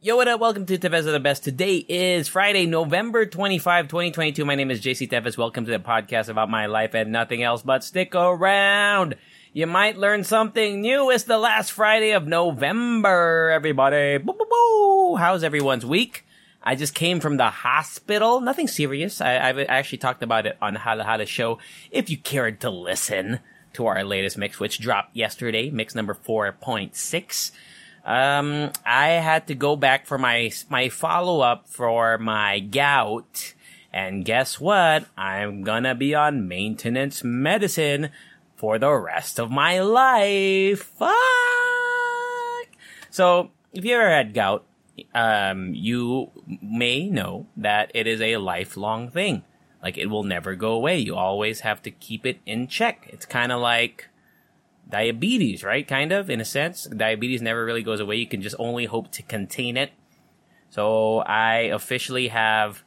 Yo, what up? Welcome to Tevez of the Best. Today is Friday, November 25, 2022. My name is JC Tevez. Welcome to the podcast about my life and nothing else, but stick around. You might learn something new. It's the last Friday of November, everybody. Boo, boo, boo. How's everyone's week? I just came from the hospital. Nothing serious. I, I've actually talked about it on Hala Hala Show. If you cared to listen to our latest mix, which dropped yesterday, mix number 4.6. Um, I had to go back for my, my follow up for my gout. And guess what? I'm gonna be on maintenance medicine for the rest of my life. Fuck! So, if you ever had gout, um, you may know that it is a lifelong thing. Like, it will never go away. You always have to keep it in check. It's kind of like, diabetes, right? Kind of, in a sense. Diabetes never really goes away. You can just only hope to contain it. So I officially have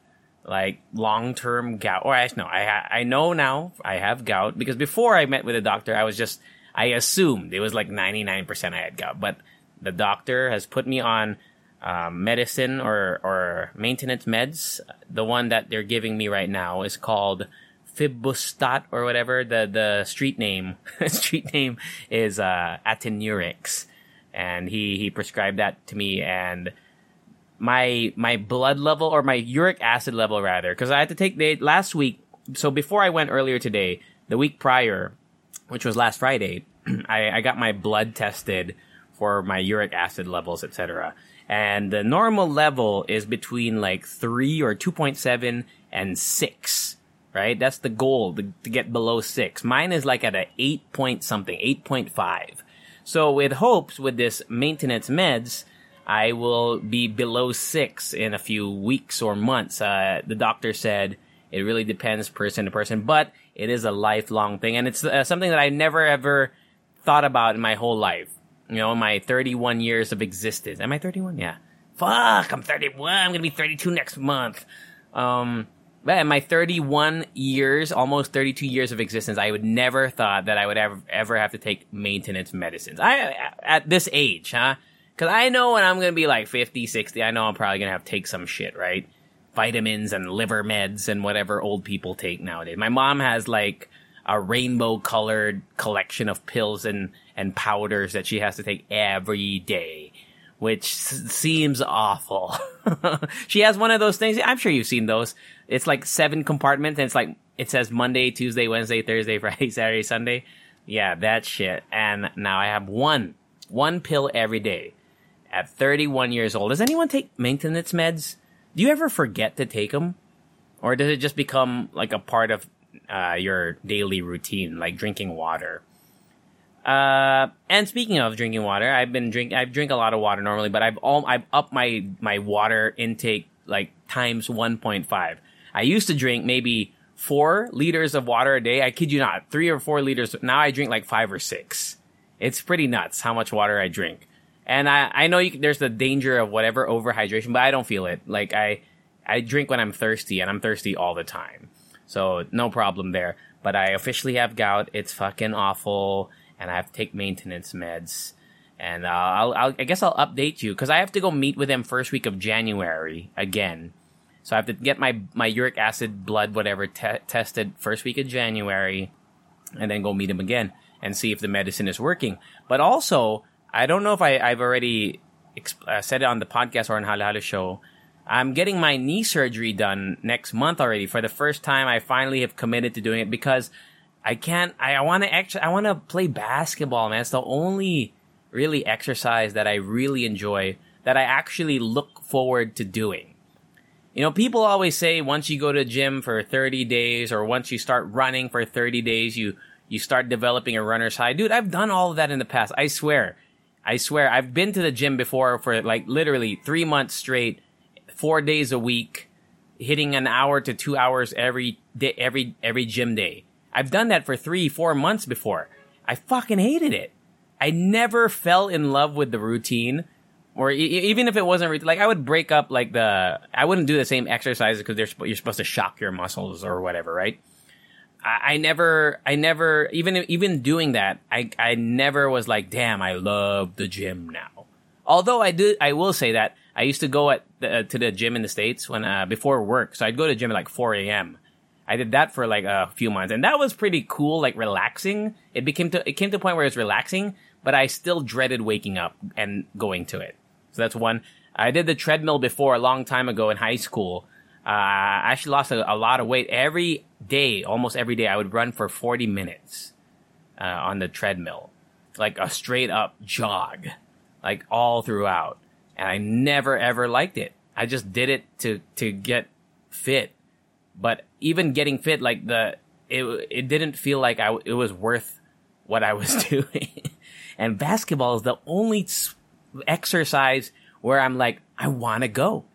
like long-term gout. Or I no, I I know now I have gout because before I met with a doctor, I was just I assumed it was like 99% I had gout, but the doctor has put me on um, medicine or or maintenance meds. The one that they're giving me right now is called Febuxostat or whatever the the street name street name is uh Adenuric. And he he prescribed that to me and my my blood level or my uric acid level rather because I had to take the last week so before I went earlier today the week prior which was last Friday I, I got my blood tested for my uric acid levels etc and the normal level is between like 3 or 2.7 and 6 right? That's the goal to, to, get below six. Mine is like at a eight point something, 8.5. So with hopes with this maintenance meds, I will be below six in a few weeks or months. Uh, the doctor said it really depends person to person, but it is a lifelong thing. And it's uh, something that I never ever thought about in my whole life. You know, my 31 years of existence. Am I 31? Yeah. Fuck, I'm 31. I'm going to be 32 next month. Um, in my 31 years, almost 32 years of existence, I would never thought that I would ever, ever have to take maintenance medicines. I, at this age, huh? Cause I know when I'm gonna be like 50, 60, I know I'm probably gonna have to take some shit, right? Vitamins and liver meds and whatever old people take nowadays. My mom has like a rainbow colored collection of pills and, and powders that she has to take every day which s- seems awful. she has one of those things. I'm sure you've seen those. It's like seven compartments and it's like, it says Monday, Tuesday, Wednesday, Thursday, Friday, Saturday, Sunday. Yeah, that shit. And now I have one, one pill every day at 31 years old. Does anyone take maintenance meds? Do you ever forget to take them? Or does it just become like a part of uh, your daily routine, like drinking water? Uh, and speaking of drinking water, I've been drink. I drink a lot of water normally, but I've all I've upped my my water intake like times one point five. I used to drink maybe four liters of water a day. I kid you not, three or four liters. Now I drink like five or six. It's pretty nuts how much water I drink. And I I know you, there's the danger of whatever overhydration, but I don't feel it. Like I I drink when I'm thirsty, and I'm thirsty all the time, so no problem there. But I officially have gout. It's fucking awful and I have to take maintenance meds. And uh, I'll, I'll, I guess I'll update you because I have to go meet with him first week of January again. So I have to get my, my uric acid, blood, whatever, te- tested first week of January, and then go meet him again and see if the medicine is working. But also, I don't know if I, I've already exp- uh, said it on the podcast or on Hala Hala show. I'm getting my knee surgery done next month already. For the first time, I finally have committed to doing it because I can't. I, I want to actually. I want to play basketball, man. It's the only really exercise that I really enjoy that I actually look forward to doing. You know, people always say once you go to gym for 30 days or once you start running for 30 days, you You start developing a runner's high. Dude, I've done all of that in the past. I swear. I swear. I've been to the gym before for like literally three months straight, four days a week, hitting an hour to two hours every day, every, every gym day. I've done that for three, four months before. I fucking hated it. I never fell in love with the routine or e- even if it wasn't like I would break up like the I wouldn't do the same exercises because you're supposed to shock your muscles or whatever, right? I, I never, I never, even even doing that, I I never was like, damn, I love the gym now. Although I do, I will say that I used to go at the, uh, to the gym in the states when uh, before work, so I'd go to the gym at like 4 a.m. I did that for like a few months, and that was pretty cool, like relaxing. It became to it came to a point where it's relaxing, but I still dreaded waking up and going to it. So that's one. I did the treadmill before a long time ago in high school. Uh, I actually lost a, a, lot of weight every day, almost every day. I would run for 40 minutes uh, on the treadmill, like a straight up jog, like all throughout. And I never ever liked it. I just did it to to get fit. But even getting fit, like the it it didn't feel like I it was worth what I was doing. and basketball is the only exercise where I'm like, I want to go.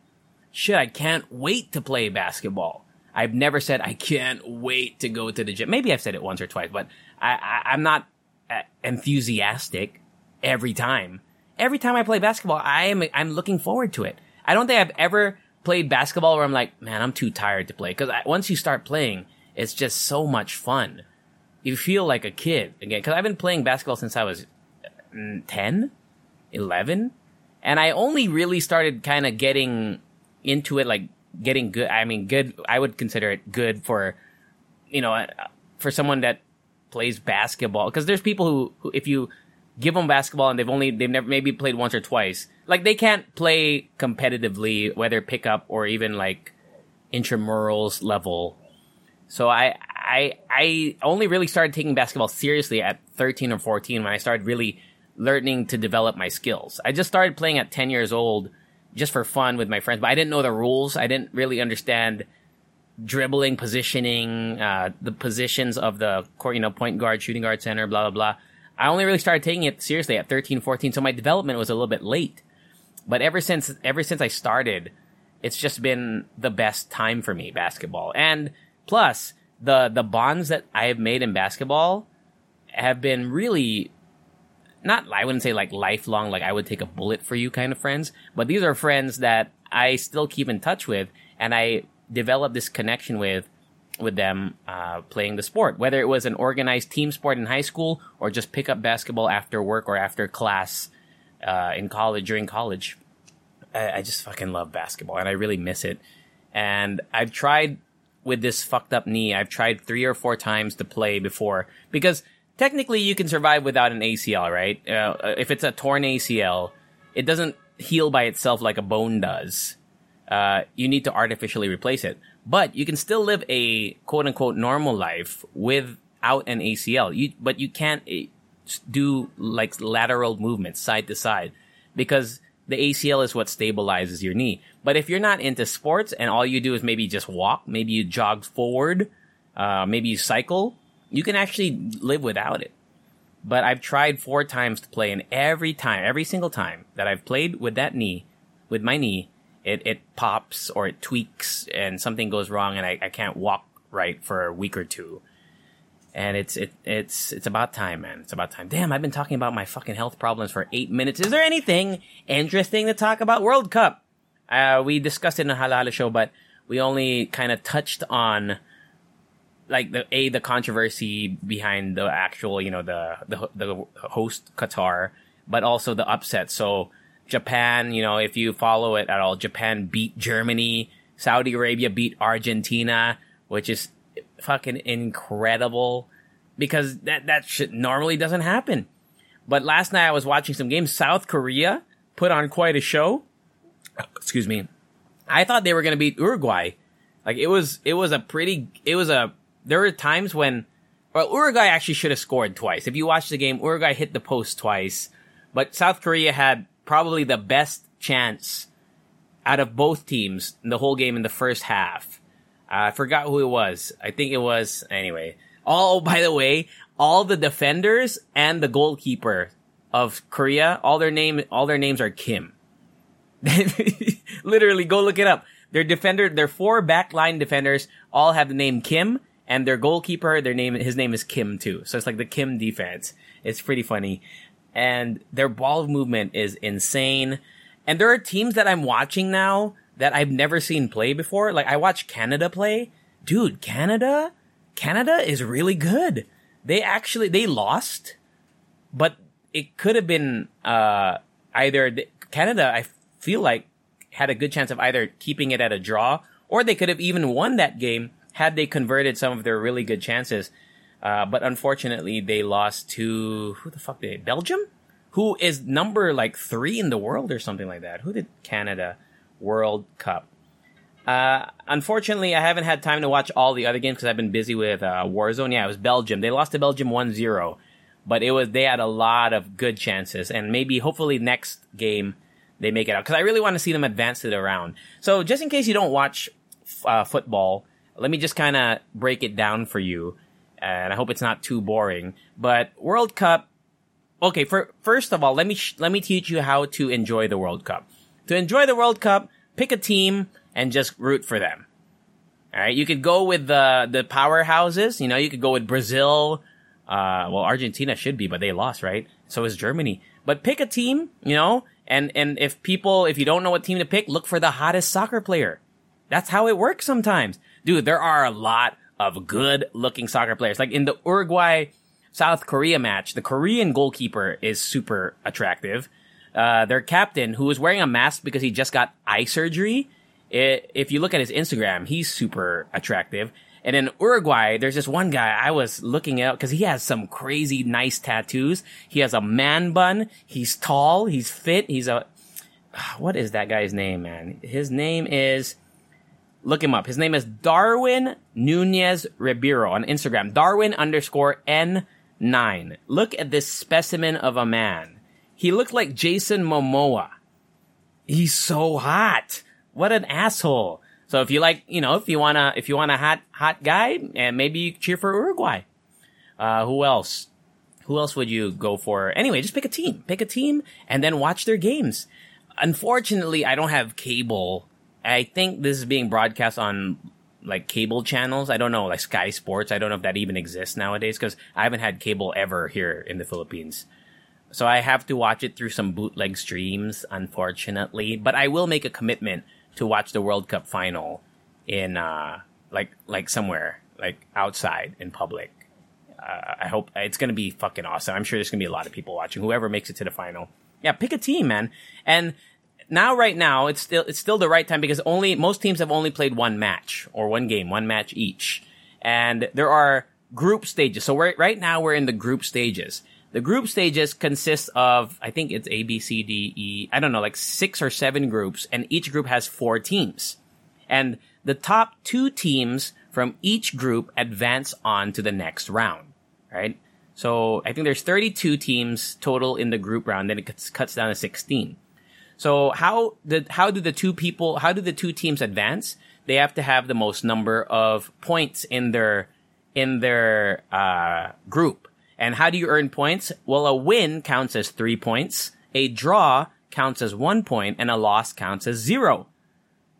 Shit, I can't wait to play basketball. I've never said I can't wait to go to the gym. Maybe I've said it once or twice, but I, I, am not uh, enthusiastic every time. Every time I play basketball, I am I'm looking forward to it. I don't think I've ever played basketball where I'm like, man, I'm too tired to play. Because once you start playing, it's just so much fun. You feel like a kid again. Because I've been playing basketball since I was mm, 10, 11. And I only really started kind of getting into it, like getting good. I mean, good, I would consider it good for, you know, uh, for someone that plays basketball. Cause there's people who, who, if you give them basketball and they've only, they've never, maybe played once or twice, like they can't play competitively, whether pickup or even like intramurals level. So I, I, I only really started taking basketball seriously at 13 or 14 when I started really learning to develop my skills. I just started playing at 10 years old just for fun with my friends, but I didn't know the rules. I didn't really understand dribbling, positioning, uh, the positions of the court, you know, point guard, shooting guard, center, blah, blah, blah. I only really started taking it seriously at 13, 14, so my development was a little bit late. But ever since, ever since I started, it's just been the best time for me, basketball. And plus, the, the bonds that I have made in basketball have been really not I wouldn't say like lifelong, like I would take a bullet for you kind of friends, but these are friends that I still keep in touch with, and I developed this connection with with them uh, playing the sport, whether it was an organized team sport in high school or just pick up basketball after work or after class uh, in college during college. I, I just fucking love basketball, and I really miss it. And I've tried with this fucked up knee. I've tried three or four times to play before because technically you can survive without an ACL, right? Uh, if it's a torn ACL, it doesn't heal by itself like a bone does. Uh, you need to artificially replace it. But you can still live a quote unquote normal life without an ACL. You, but you can't eh, do like lateral movements side to side because the ACL is what stabilizes your knee. But if you're not into sports and all you do is maybe just walk, maybe you jog forward, uh, maybe you cycle, you can actually live without it. But I've tried four times to play, and every time, every single time that I've played with that knee, with my knee, it, it pops or it tweaks and something goes wrong and I, I can't walk right for a week or two. And it's it it's it's about time, man. It's about time. Damn, I've been talking about my fucking health problems for eight minutes. Is there anything interesting to talk about? World Cup. Uh, we discussed it in the Hala Hala show, but we only kind of touched on like the a the controversy behind the actual you know the the the host Qatar, but also the upset. So Japan, you know, if you follow it at all, Japan beat Germany. Saudi Arabia beat Argentina, which is fucking incredible because that that shit normally doesn't happen. But last night I was watching some games. South Korea put on quite a show. Excuse me. I thought they were going to beat Uruguay. Like it was, it was a pretty, it was a there were times when, well, Uruguay actually should have scored twice. If you watch the game, Uruguay hit the post twice, but South Korea had probably the best chance out of both teams in the whole game in the first half. Uh, I forgot who it was. I think it was, anyway. Oh, by the way, all the defenders and the goalkeeper of Korea, all their name, all their names are Kim. Literally, go look it up. Their defender, their four backline defenders all have the name Kim, and their goalkeeper, their name, his name is Kim too. So it's like the Kim defense. It's pretty funny. And their ball movement is insane. And there are teams that I'm watching now that I've never seen play before. Like I watch Canada play. Dude, Canada, Canada is really good. They actually, they lost, but it could have been, uh, either the, Canada, I feel like had a good chance of either keeping it at a draw or they could have even won that game had they converted some of their really good chances. Uh, but unfortunately, they lost to who the fuck did they? Belgium, who is number like three in the world or something like that. Who did Canada World Cup? Uh, unfortunately, I haven't had time to watch all the other games because I've been busy with uh, Warzone. Yeah, it was Belgium. They lost to Belgium 1-0, but it was they had a lot of good chances, and maybe hopefully next game they make it out because I really want to see them advance to the round. So just in case you don't watch uh, football, let me just kind of break it down for you, and I hope it's not too boring. But World Cup. Okay, for, first of all, let me sh- let me teach you how to enjoy the World Cup. To enjoy the World Cup, pick a team and just root for them. All right, you could go with the the powerhouses. You know, you could go with Brazil. Uh, well, Argentina should be, but they lost, right? So is Germany. But pick a team, you know, and and if people, if you don't know what team to pick, look for the hottest soccer player. That's how it works sometimes, dude. There are a lot of good looking soccer players. Like in the Uruguay South Korea match, the Korean goalkeeper is super attractive. Uh, their captain, who was wearing a mask because he just got eye surgery, it, if you look at his Instagram, he's super attractive. And in Uruguay, there's this one guy I was looking at because he has some crazy nice tattoos. He has a man bun. He's tall. He's fit. He's a, what is that guy's name, man? His name is, look him up. His name is Darwin Nunez Ribeiro on Instagram. Darwin underscore N9. Look at this specimen of a man. He looked like Jason Momoa. He's so hot. What an asshole. So if you like, you know, if you wanna, if you want a hot, hot guy, and maybe you cheer for Uruguay. Uh, who else? Who else would you go for? Anyway, just pick a team. Pick a team and then watch their games. Unfortunately, I don't have cable. I think this is being broadcast on like cable channels. I don't know, like Sky Sports. I don't know if that even exists nowadays because I haven't had cable ever here in the Philippines. So I have to watch it through some bootleg streams, unfortunately. But I will make a commitment to watch the World Cup final in uh, like like somewhere like outside in public. Uh, I hope it's gonna be fucking awesome. I'm sure there's gonna be a lot of people watching. Whoever makes it to the final, yeah, pick a team, man. And now, right now, it's still it's still the right time because only most teams have only played one match or one game, one match each, and there are group stages. So we're, right now we're in the group stages. The group stages consist of, I think it's A, B, C, D, E, I don't know, like six or seven groups, and each group has four teams. And the top two teams from each group advance on to the next round, right? So I think there's 32 teams total in the group round, then it cuts, cuts down to 16. So how the, how do the two people, how do the two teams advance? They have to have the most number of points in their, in their, uh, group. And how do you earn points? Well, a win counts as three points, a draw counts as one point, and a loss counts as zero.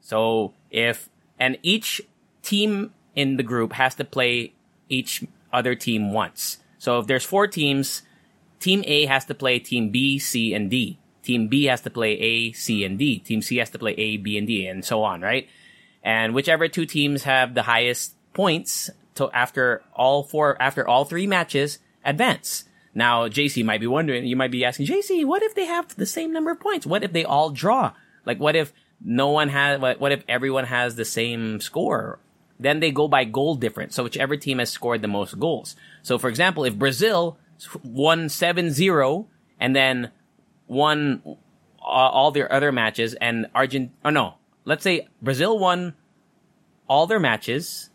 So if, and each team in the group has to play each other team once. So if there's four teams, team A has to play team B, C, and D. Team B has to play A, C, and D. Team C has to play A, B, and D, and so on, right? And whichever two teams have the highest points to after all four, after all three matches, advance. Now, JC might be wondering, you might be asking, JC, what if they have the same number of points? What if they all draw? Like, what if no one has, what, what if everyone has the same score? Then they go by goal difference. So whichever team has scored the most goals. So for example, if Brazil won 7-0 and then won uh, all their other matches and Argent, oh no, let's say Brazil won all their matches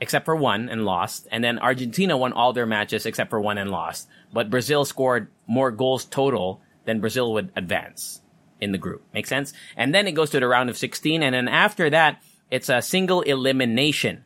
except for one and lost. And then Argentina won all their matches except for one and lost. But Brazil scored more goals total than Brazil would advance in the group. Make sense? And then it goes to the round of 16. And then after that, it's a single elimination.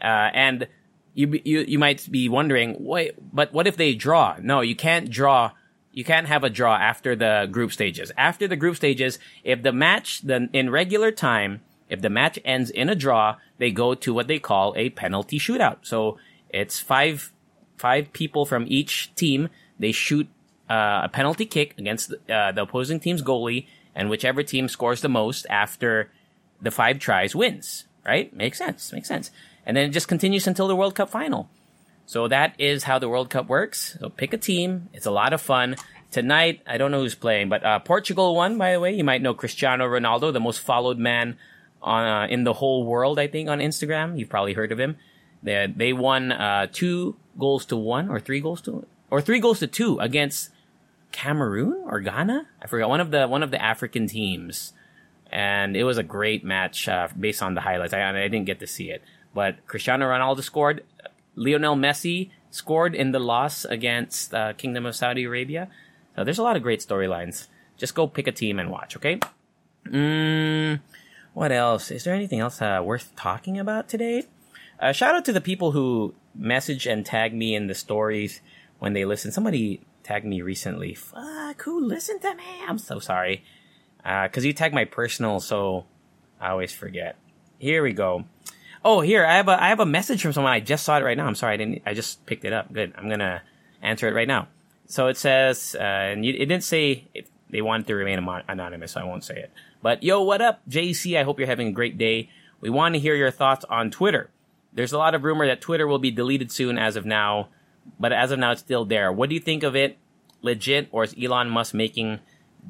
Uh, and you you you might be wondering, wait, but what if they draw? No, you can't draw. You can't have a draw after the group stages. After the group stages, if the match then in regular time, if the match ends in a draw, they go to what they call a penalty shootout. So it's five five people from each team. They shoot uh, a penalty kick against uh, the opposing team's goalie, and whichever team scores the most after the five tries wins. Right? Makes sense. Makes sense. And then it just continues until the World Cup final. So that is how the World Cup works. So pick a team. It's a lot of fun. Tonight, I don't know who's playing, but uh, Portugal won, by the way. You might know Cristiano Ronaldo, the most followed man on, uh, in the whole world, I think, on Instagram. You've probably heard of him. They, they won uh, two goals to one or three goals to or three goals to two against Cameroon or Ghana. I forgot one of the one of the African teams, and it was a great match uh, based on the highlights. I, I didn't get to see it, but Cristiano Ronaldo scored. Lionel Messi scored in the loss against uh, Kingdom of Saudi Arabia. So there's a lot of great storylines. Just go pick a team and watch, okay? Mm, what else? Is there anything else uh, worth talking about today? Uh, shout out to the people who message and tag me in the stories when they listen. Somebody tagged me recently. Fuck, who listened to me? I'm so sorry. Because uh, you tag my personal, so I always forget. Here we go. Oh, here I have a I have a message from someone. I just saw it right now. I'm sorry, I didn't. I just picked it up. Good. I'm gonna answer it right now. So it says, uh, and you, it didn't say if they wanted to remain anonymous, so I won't say it. But yo, what up, JC? I hope you're having a great day. We want to hear your thoughts on Twitter. There's a lot of rumor that Twitter will be deleted soon as of now, but as of now, it's still there. What do you think of it? Legit, or is Elon Musk making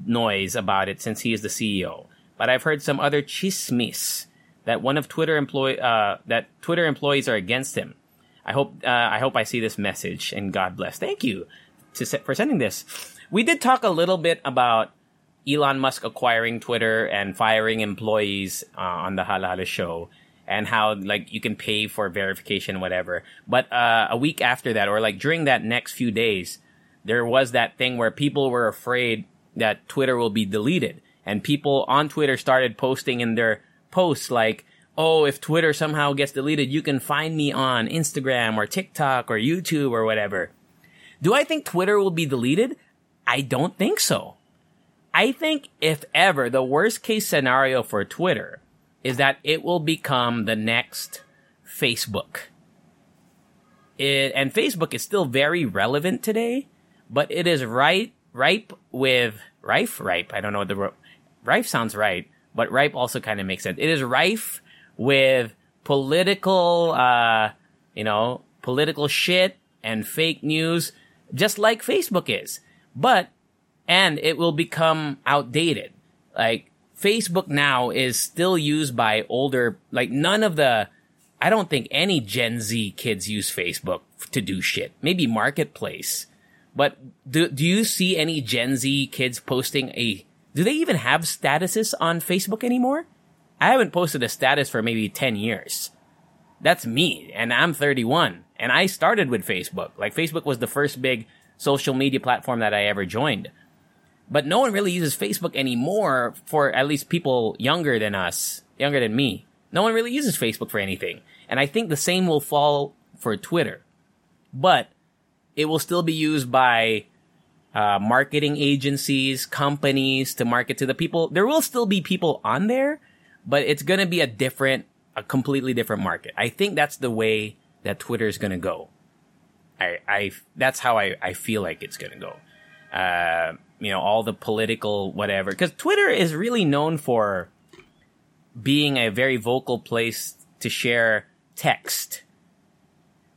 noise about it since he is the CEO? But I've heard some other chismis that one of Twitter employee uh, that Twitter employees are against him. I hope uh, I hope I see this message and God bless. Thank you to, for sending this. We did talk a little bit about Elon Musk acquiring Twitter and firing employees uh, on the Hala show and how like you can pay for verification, whatever. But uh, a week after that, or like during that next few days, there was that thing where people were afraid that Twitter will be deleted, and people on Twitter started posting in their posts like, "Oh, if Twitter somehow gets deleted, you can find me on Instagram or TikTok or YouTube or whatever." Do I think Twitter will be deleted? I don't think so. I think if ever the worst case scenario for Twitter is that it will become the next Facebook. It, and Facebook is still very relevant today, but it is right, ripe with rife, ripe. I don't know what the rife sounds right, but ripe also kind of makes sense. It is rife with political, uh, you know, political shit and fake news, just like Facebook is. But, and it will become outdated. Like, Facebook now is still used by older, like none of the, I don't think any Gen Z kids use Facebook to do shit. Maybe Marketplace. But do, do you see any Gen Z kids posting a, do they even have statuses on Facebook anymore? I haven't posted a status for maybe 10 years. That's me, and I'm 31, and I started with Facebook. Like, Facebook was the first big social media platform that I ever joined. But no one really uses Facebook anymore for at least people younger than us, younger than me. No one really uses Facebook for anything. And I think the same will fall for Twitter. But it will still be used by uh, marketing agencies, companies to market to the people. There will still be people on there, but it's going to be a different, a completely different market. I think that's the way that Twitter is going to go. I, I, that's how I, I feel like it's going to go. Uh, you know, all the political whatever. Because Twitter is really known for being a very vocal place to share text.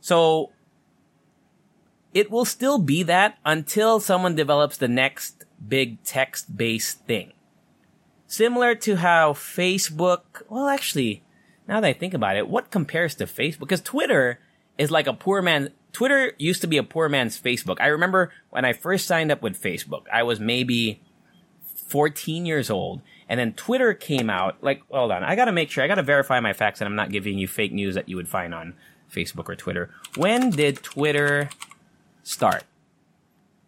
So it will still be that until someone develops the next big text based thing. Similar to how Facebook, well, actually, now that I think about it, what compares to Facebook? Because Twitter is like a poor man, Twitter used to be a poor man's Facebook. I remember when I first signed up with Facebook, I was maybe 14 years old. And then Twitter came out. Like, hold on. I gotta make sure. I gotta verify my facts and I'm not giving you fake news that you would find on Facebook or Twitter. When did Twitter start?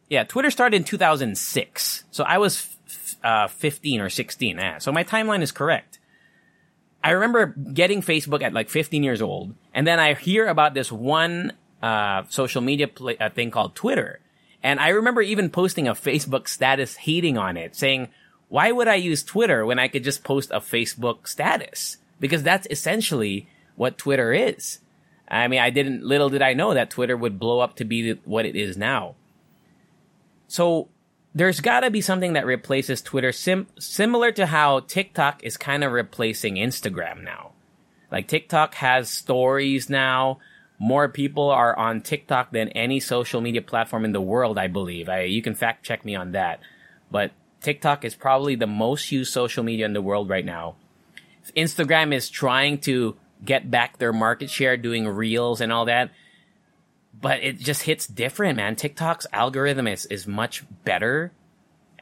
Yeah, Twitter started in 2006. So I was f- uh, 15 or 16. Yeah, so my timeline is correct. I remember getting Facebook at like 15 years old, and then I hear about this one uh, social media uh, thing called Twitter, and I remember even posting a Facebook status hating on it, saying, "Why would I use Twitter when I could just post a Facebook status?" Because that's essentially what Twitter is. I mean, I didn't. Little did I know that Twitter would blow up to be what it is now. So there's got to be something that replaces Twitter, sim- similar to how TikTok is kind of replacing Instagram now. Like TikTok has stories now. More people are on TikTok than any social media platform in the world, I believe. I, you can fact check me on that. But TikTok is probably the most used social media in the world right now. Instagram is trying to get back their market share doing reels and all that but it just hits different, man. TikTok's algorithm is, is much better,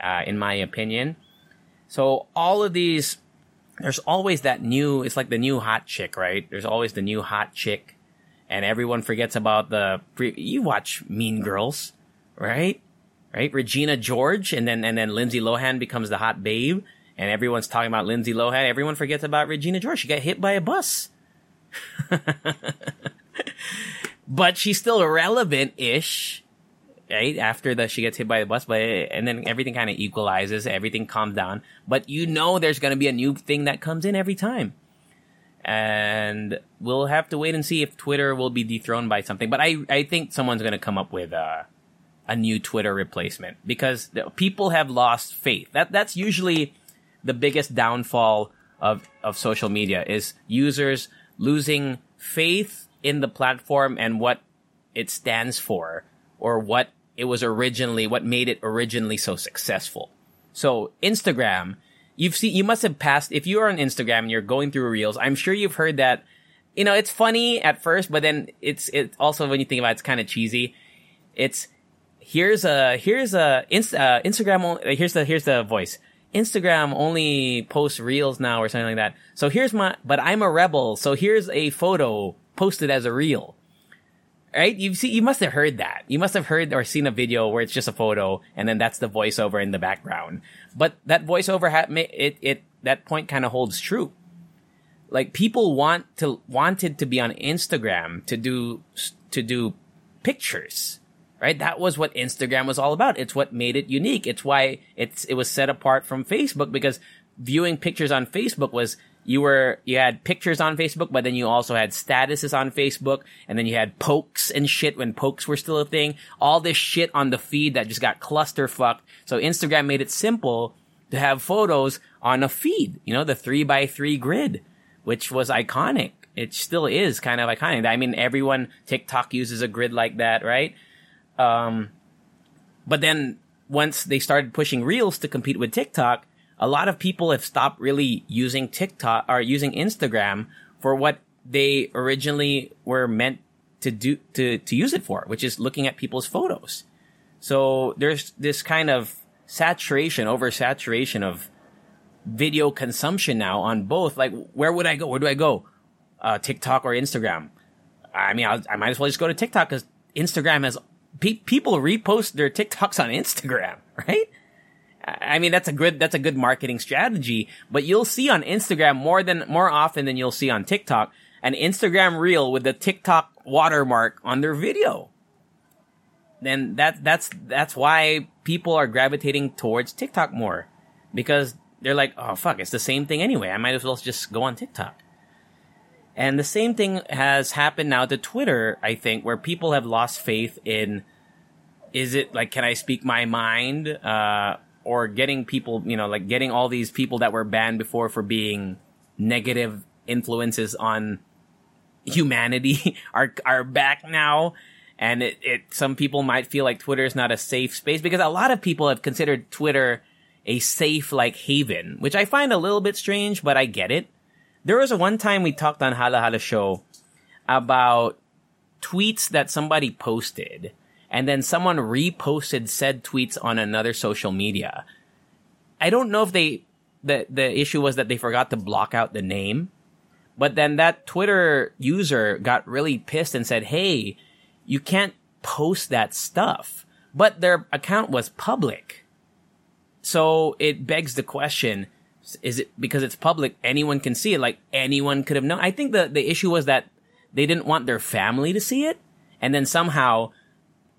uh, in my opinion. So all of these, there's always that new, it's like the new hot chick, right? There's always the new hot chick and everyone forgets about the, pre- you watch Mean Girls, right? Right? Regina George and then, and then Lindsay Lohan becomes the hot babe and everyone's talking about Lindsay Lohan. Everyone forgets about Regina George. She got hit by a bus. but she's still relevant ish. Right after that, she gets hit by the bus, but and then everything kind of equalizes, everything calms down. But you know, there's going to be a new thing that comes in every time, and we'll have to wait and see if Twitter will be dethroned by something. But I I think someone's going to come up with a a new Twitter replacement because people have lost faith. That that's usually the biggest downfall of of social media is users losing faith in the platform and what it stands for or what it was originally, what made it originally so successful. So Instagram, you've seen, you must have passed, if you're on Instagram and you're going through reels, I'm sure you've heard that, you know, it's funny at first, but then it's, it also, when you think about it, it's kind of cheesy. It's, here's a, here's a, inst, uh, Instagram, here's the, here's the voice. Instagram only posts reels now or something like that. So here's my, but I'm a rebel. So here's a photo posted as a reel. Right? You see, you must have heard that. You must have heard or seen a video where it's just a photo and then that's the voiceover in the background. But that voiceover had it, it, that point kind of holds true. Like people want to, wanted to be on Instagram to do, to do pictures. Right? That was what Instagram was all about. It's what made it unique. It's why it's, it was set apart from Facebook because viewing pictures on Facebook was you were you had pictures on Facebook, but then you also had statuses on Facebook, and then you had pokes and shit when pokes were still a thing. All this shit on the feed that just got cluster fucked. So Instagram made it simple to have photos on a feed. You know, the three by three grid, which was iconic. It still is kind of iconic. I mean, everyone TikTok uses a grid like that, right? Um, but then once they started pushing Reels to compete with TikTok, a lot of people have stopped really using TikTok or using Instagram for what they originally were meant to do to to use it for, which is looking at people's photos. So there's this kind of saturation, oversaturation of video consumption now on both. Like, where would I go? Where do I go? Uh, TikTok or Instagram? I mean, I'll, i might as well just go to TikTok because Instagram has pe- people repost their TikToks on Instagram, right? I mean, that's a good, that's a good marketing strategy, but you'll see on Instagram more than, more often than you'll see on TikTok, an Instagram reel with the TikTok watermark on their video. Then that, that's, that's why people are gravitating towards TikTok more. Because they're like, oh fuck, it's the same thing anyway. I might as well just go on TikTok. And the same thing has happened now to Twitter, I think, where people have lost faith in, is it like, can I speak my mind? Uh, or getting people, you know, like getting all these people that were banned before for being negative influences on humanity are are back now. And it, it some people might feel like Twitter is not a safe space because a lot of people have considered Twitter a safe like haven, which I find a little bit strange, but I get it. There was a one time we talked on Hala Hala show about tweets that somebody posted and then someone reposted said tweets on another social media. I don't know if they the the issue was that they forgot to block out the name, but then that Twitter user got really pissed and said, "Hey, you can't post that stuff." But their account was public. So it begs the question, Is it because it's public? Anyone can see it. Like anyone could have known. I think the the issue was that they didn't want their family to see it, and then somehow,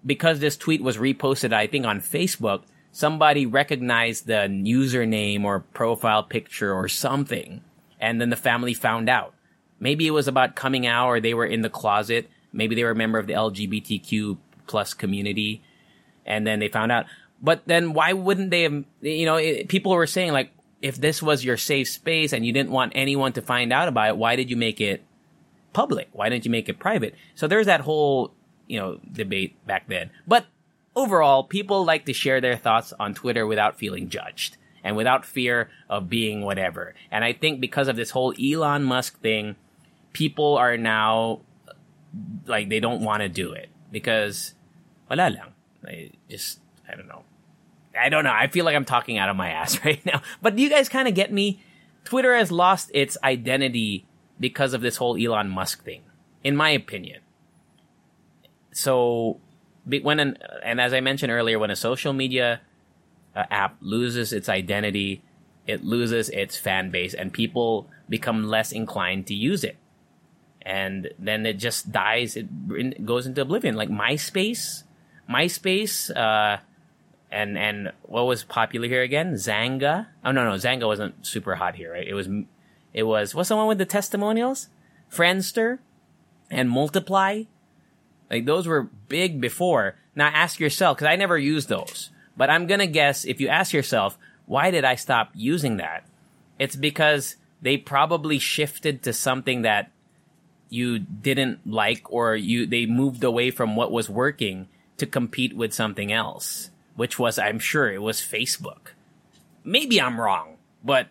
because this tweet was reposted, I think on Facebook, somebody recognized the username or profile picture or something, and then the family found out. Maybe it was about coming out, or they were in the closet. Maybe they were a member of the LGBTQ plus community, and then they found out. But then why wouldn't they have, you know, it, people were saying like, if this was your safe space and you didn't want anyone to find out about it, why did you make it public? Why didn't you make it private? So there's that whole, you know, debate back then. But overall, people like to share their thoughts on Twitter without feeling judged and without fear of being whatever. And I think because of this whole Elon Musk thing, people are now like they don't want to do it because wala lang. Just I don't know. I don't know. I feel like I'm talking out of my ass right now. But you guys kind of get me. Twitter has lost its identity because of this whole Elon Musk thing, in my opinion. So, when an, and as I mentioned earlier, when a social media uh, app loses its identity, it loses its fan base, and people become less inclined to use it. And then it just dies. It goes into oblivion. Like MySpace, MySpace, uh, and and what was popular here again? Xanga. Oh no, no, Xanga wasn't super hot here, right? It was, it was what's the one with the testimonials? Friendster and Multiply. Like those were big before. Now ask yourself, because I never used those, but I'm gonna guess if you ask yourself, why did I stop using that? It's because they probably shifted to something that you didn't like or you they moved away from what was working to compete with something else which was, I'm sure, it was Facebook. Maybe I'm wrong, but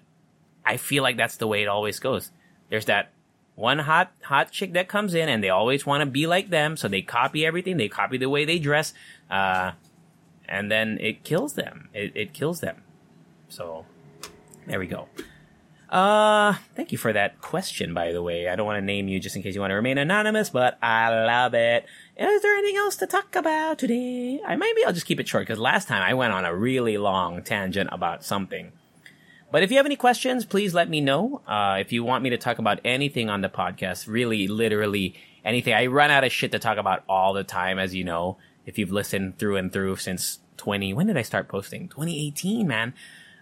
I feel like that's the way it always goes. There's that one hot hot chick that comes in, and they always want to be like them, so they copy everything. They copy the way they dress, uh, and then it kills them. It, it kills them. So there we go. Uh, thank you for that question, by the way. I don't want to name you just in case you want to remain anonymous, but I love it. Is there anything else to talk about today? I maybe I'll just keep it short because last time I went on a really long tangent about something. But if you have any questions, please let me know. Uh, if you want me to talk about anything on the podcast, really, literally anything. I run out of shit to talk about all the time, as you know, if you've listened through and through since 20, when did I start posting? 2018, man.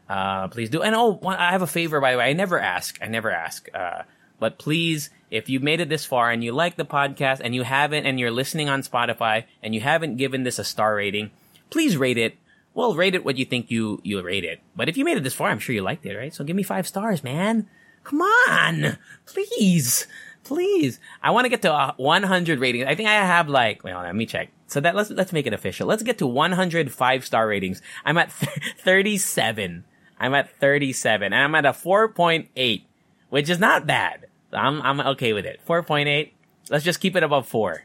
Uh, please do. And oh, I have a favor, by the way. I never ask. I never ask. Uh, but please, if you've made it this far and you like the podcast and you haven't, and you're listening on Spotify and you haven't given this a star rating, please rate it. Well, rate it what you think you, you rate it. But if you made it this far, I'm sure you liked it, right? So give me five stars, man. Come on. Please. Please. I want to get to uh, 100 ratings. I think I have like, wait, on, let me check. So that let's, let's make it official. Let's get to 100 five star ratings. I'm at th- 37. I'm at 37 and I'm at a 4.8, which is not bad. I'm, I'm okay with it. 4.8. Let's just keep it above 4.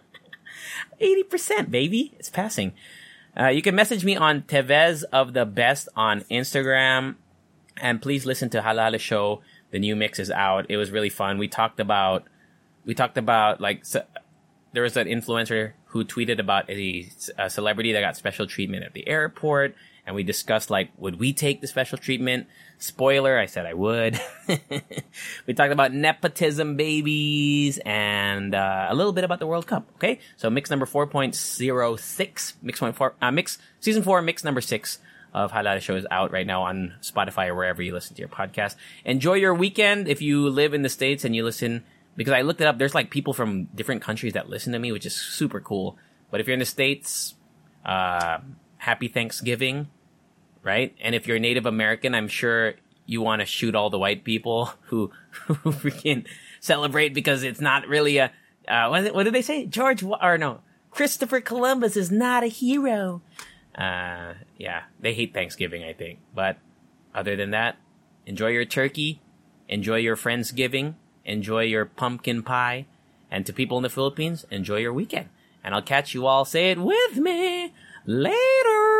80%, baby. It's passing. Uh, you can message me on Tevez of the Best on Instagram. And please listen to Halal Show. The new mix is out. It was really fun. We talked about, we talked about like, so, there was an influencer who tweeted about a, a celebrity that got special treatment at the airport and we discussed like, would we take the special treatment? Spoiler, I said I would. we talked about nepotism babies and uh, a little bit about the World Cup. Okay, so mix number four point zero six, mix point four, uh, mix season four, mix number six of Hala Hala Show is out right now on Spotify or wherever you listen to your podcast. Enjoy your weekend if you live in the states and you listen. Because I looked it up, there's like people from different countries that listen to me, which is super cool. But if you're in the states, uh, happy Thanksgiving, right? And if you're Native American, I'm sure you want to shoot all the white people who, who freaking celebrate because it's not really a, uh, what, what did they say? George, or no, Christopher Columbus is not a hero. Uh, yeah, they hate Thanksgiving, I think. But other than that, enjoy your turkey, enjoy your Friendsgiving, enjoy your pumpkin pie, and to people in the Philippines, enjoy your weekend. And I'll catch you all, say it with me, later!